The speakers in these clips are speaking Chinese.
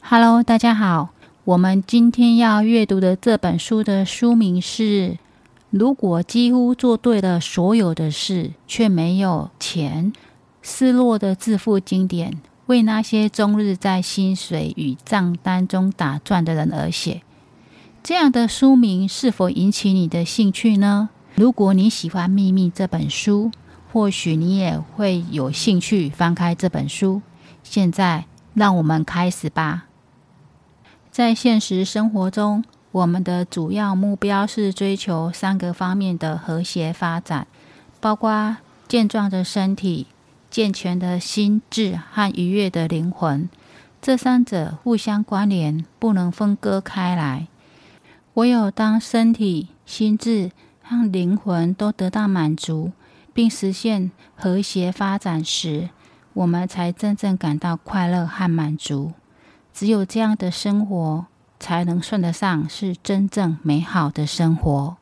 Hello，大家好。我们今天要阅读的这本书的书名是《如果几乎做对了所有的事，却没有钱》，失落的致富经典，为那些终日在薪水与账单中打转的人而写。这样的书名是否引起你的兴趣呢？如果你喜欢《秘密》这本书，或许你也会有兴趣翻开这本书。现在，让我们开始吧。在现实生活中，我们的主要目标是追求三个方面的和谐发展，包括健壮的身体、健全的心智和愉悦的灵魂。这三者互相关联，不能分割开来。唯有当身体、心智和灵魂都得到满足，并实现和谐发展时，我们才真正感到快乐和满足。只有这样的生活，才能算得上是真正美好的生活。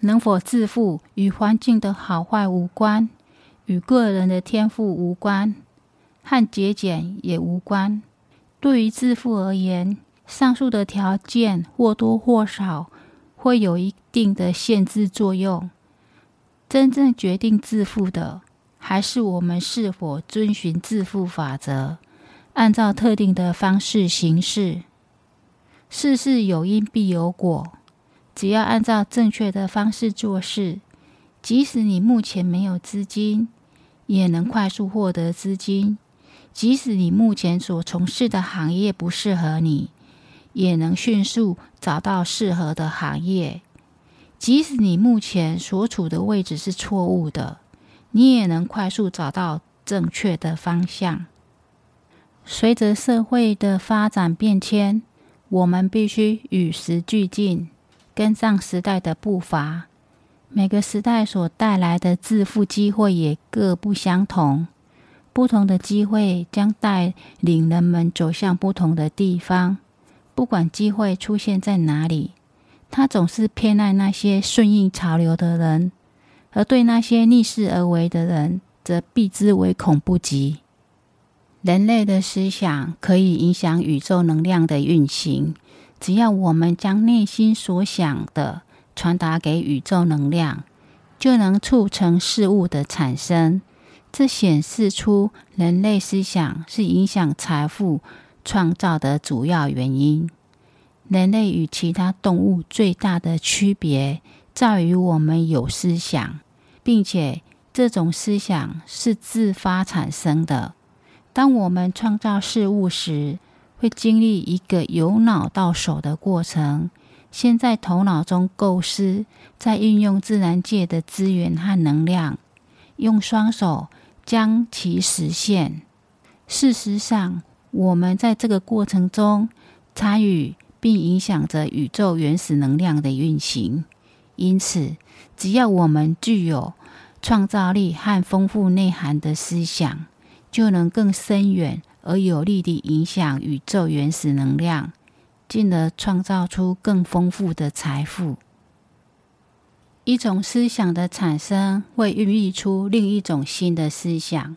能否致富与环境的好坏无关，与个人的天赋无关，和节俭也无关。对于致富而言，上述的条件或多或少会有一定的限制作用。真正决定致富的，还是我们是否遵循致富法则。按照特定的方式行事，事事有因必有果。只要按照正确的方式做事，即使你目前没有资金，也能快速获得资金；即使你目前所从事的行业不适合你，也能迅速找到适合的行业；即使你目前所处的位置是错误的，你也能快速找到正确的方向。随着社会的发展变迁，我们必须与时俱进，跟上时代的步伐。每个时代所带来的致富机会也各不相同，不同的机会将带领人们走向不同的地方。不管机会出现在哪里，它总是偏爱那些顺应潮流的人，而对那些逆势而为的人，则避之唯恐不及。人类的思想可以影响宇宙能量的运行。只要我们将内心所想的传达给宇宙能量，就能促成事物的产生。这显示出人类思想是影响财富创造的主要原因。人类与其他动物最大的区别在于我们有思想，并且这种思想是自发产生的。当我们创造事物时，会经历一个由脑到手的过程，先在头脑中构思，再运用自然界的资源和能量，用双手将其实现。事实上，我们在这个过程中参与并影响着宇宙原始能量的运行。因此，只要我们具有创造力和丰富内涵的思想，就能更深远而有力地影响宇宙原始能量，进而创造出更丰富的财富。一种思想的产生会孕育出另一种新的思想。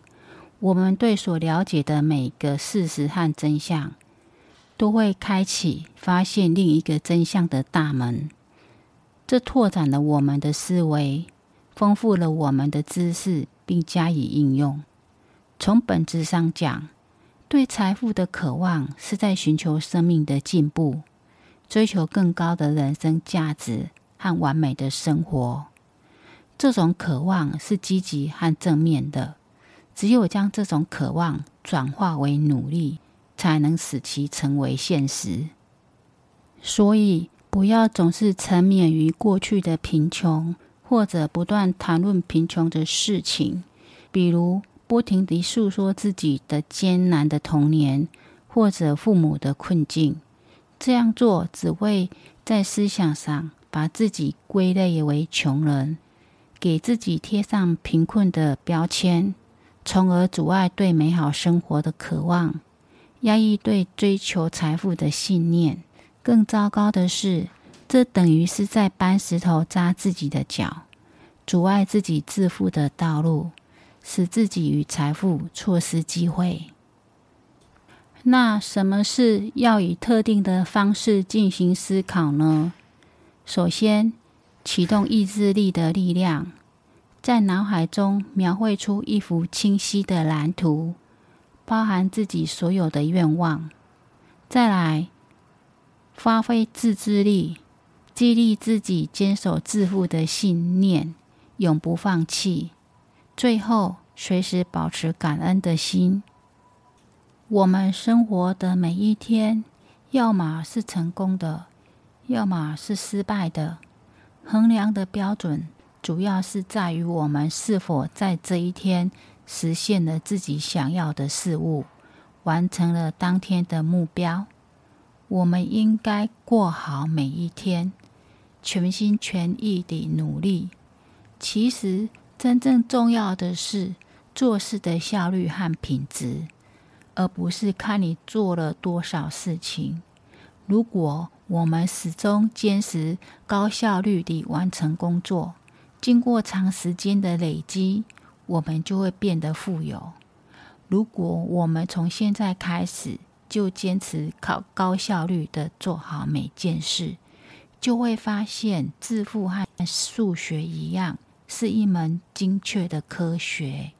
我们对所了解的每个事实和真相，都会开启发现另一个真相的大门。这拓展了我们的思维，丰富了我们的知识，并加以应用。从本质上讲，对财富的渴望是在寻求生命的进步，追求更高的人生价值和完美的生活。这种渴望是积极和正面的。只有将这种渴望转化为努力，才能使其成为现实。所以，不要总是沉湎于过去的贫穷，或者不断谈论贫穷的事情，比如，不停地诉说自己的艰难的童年，或者父母的困境，这样做只会在思想上把自己归类为穷人，给自己贴上贫困的标签，从而阻碍对美好生活的渴望，压抑对追求财富的信念。更糟糕的是，这等于是在搬石头砸自己的脚，阻碍自己致富的道路。使自己与财富错失机会。那什么是要以特定的方式进行思考呢？首先，启动意志力的力量，在脑海中描绘出一幅清晰的蓝图，包含自己所有的愿望。再来，发挥自制力，激励自己坚守致富的信念，永不放弃。最后，随时保持感恩的心。我们生活的每一天，要么是成功的，要么是失败的。衡量的标准，主要是在于我们是否在这一天实现了自己想要的事物，完成了当天的目标。我们应该过好每一天，全心全意地努力。其实，真正重要的是做事的效率和品质，而不是看你做了多少事情。如果我们始终坚持高效率地完成工作，经过长时间的累积，我们就会变得富有。如果我们从现在开始就坚持靠高效率地做好每件事，就会发现致富和数学一样。是一门精确的科学，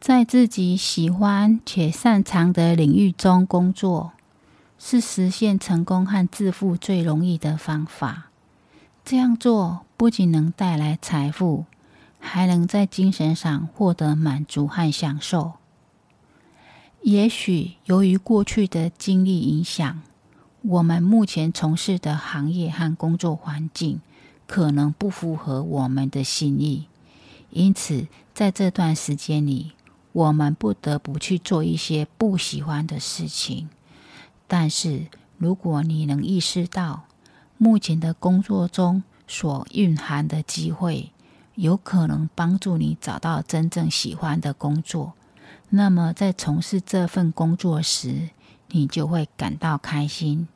在自己喜欢且擅长的领域中工作，是实现成功和致富最容易的方法。这样做不仅能带来财富，还能在精神上获得满足和享受。也许由于过去的经历影响，我们目前从事的行业和工作环境，可能不符合我们的心意，因此在这段时间里，我们不得不去做一些不喜欢的事情。但是，如果你能意识到目前的工作中所蕴含的机会，有可能帮助你找到真正喜欢的工作，那么在从事这份工作时，你就会感到开心。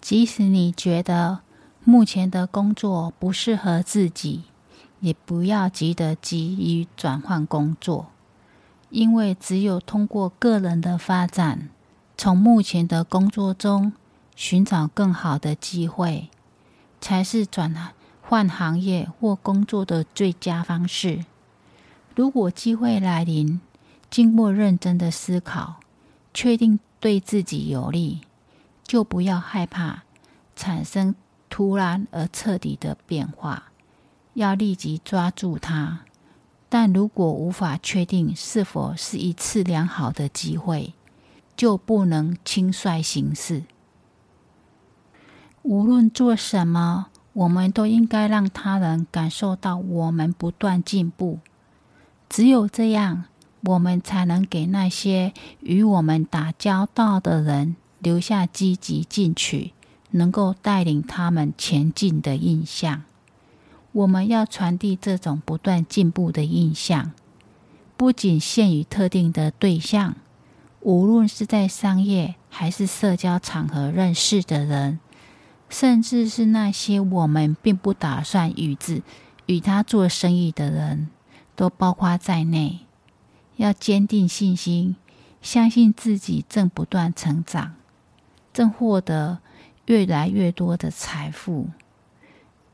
即使你觉得，目前的工作不适合自己，也不要急着急于转换工作，因为只有通过个人的发展，从目前的工作中寻找更好的机会，才是转换行业或工作的最佳方式。如果机会来临，经过认真的思考，确定对自己有利，就不要害怕产生。突然而彻底的变化，要立即抓住它。但如果无法确定是否是一次良好的机会，就不能轻率行事。无论做什么，我们都应该让他人感受到我们不断进步。只有这样，我们才能给那些与我们打交道的人留下积极进取。能够带领他们前进的印象，我们要传递这种不断进步的印象，不仅限于特定的对象，无论是在商业还是社交场合认识的人，甚至是那些我们并不打算与之与他做生意的人，都包括在内。要坚定信心，相信自己正不断成长，正获得。越来越多的财富，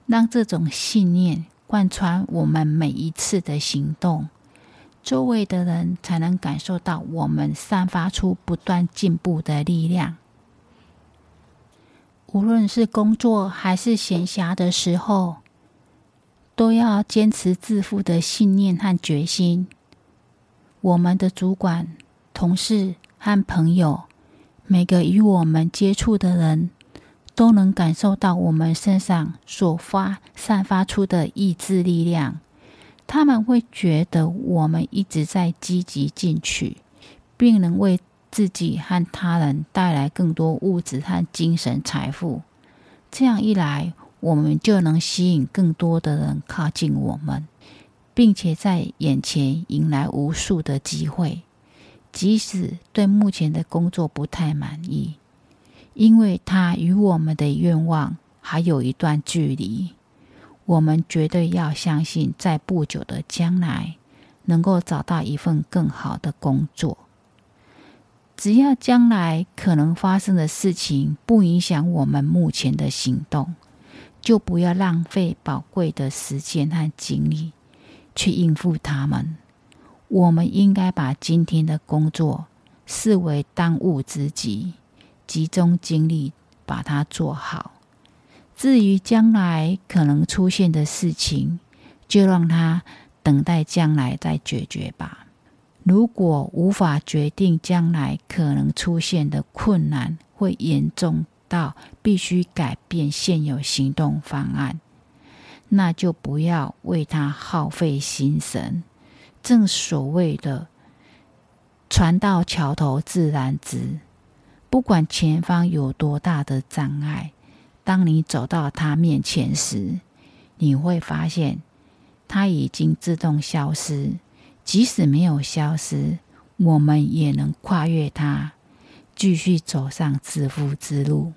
让这种信念贯穿我们每一次的行动，周围的人才能感受到我们散发出不断进步的力量。无论是工作还是闲暇的时候，都要坚持致富的信念和决心。我们的主管、同事和朋友，每个与我们接触的人，都能感受到我们身上所发散发出的意志力量，他们会觉得我们一直在积极进取，并能为自己和他人带来更多物质和精神财富。这样一来，我们就能吸引更多的人靠近我们，并且在眼前迎来无数的机会，即使对目前的工作不太满意。因为它与我们的愿望还有一段距离，我们绝对要相信，在不久的将来能够找到一份更好的工作。只要将来可能发生的事情不影响我们目前的行动，就不要浪费宝贵的时间和精力去应付他们。我们应该把今天的工作视为当务之急，集中精力把它做好。至于将来可能出现的事情，就让它等待将来再解决吧。如果无法决定将来可能出现的困难会严重到必须改变现有行动方案，那就不要为它耗费心神。正所谓的“船到桥头自然直”，不管前方有多大的障碍，当你走到他面前时，你会发现他已经自动消失。即使没有消失，我们也能跨越它，继续走上致富之路。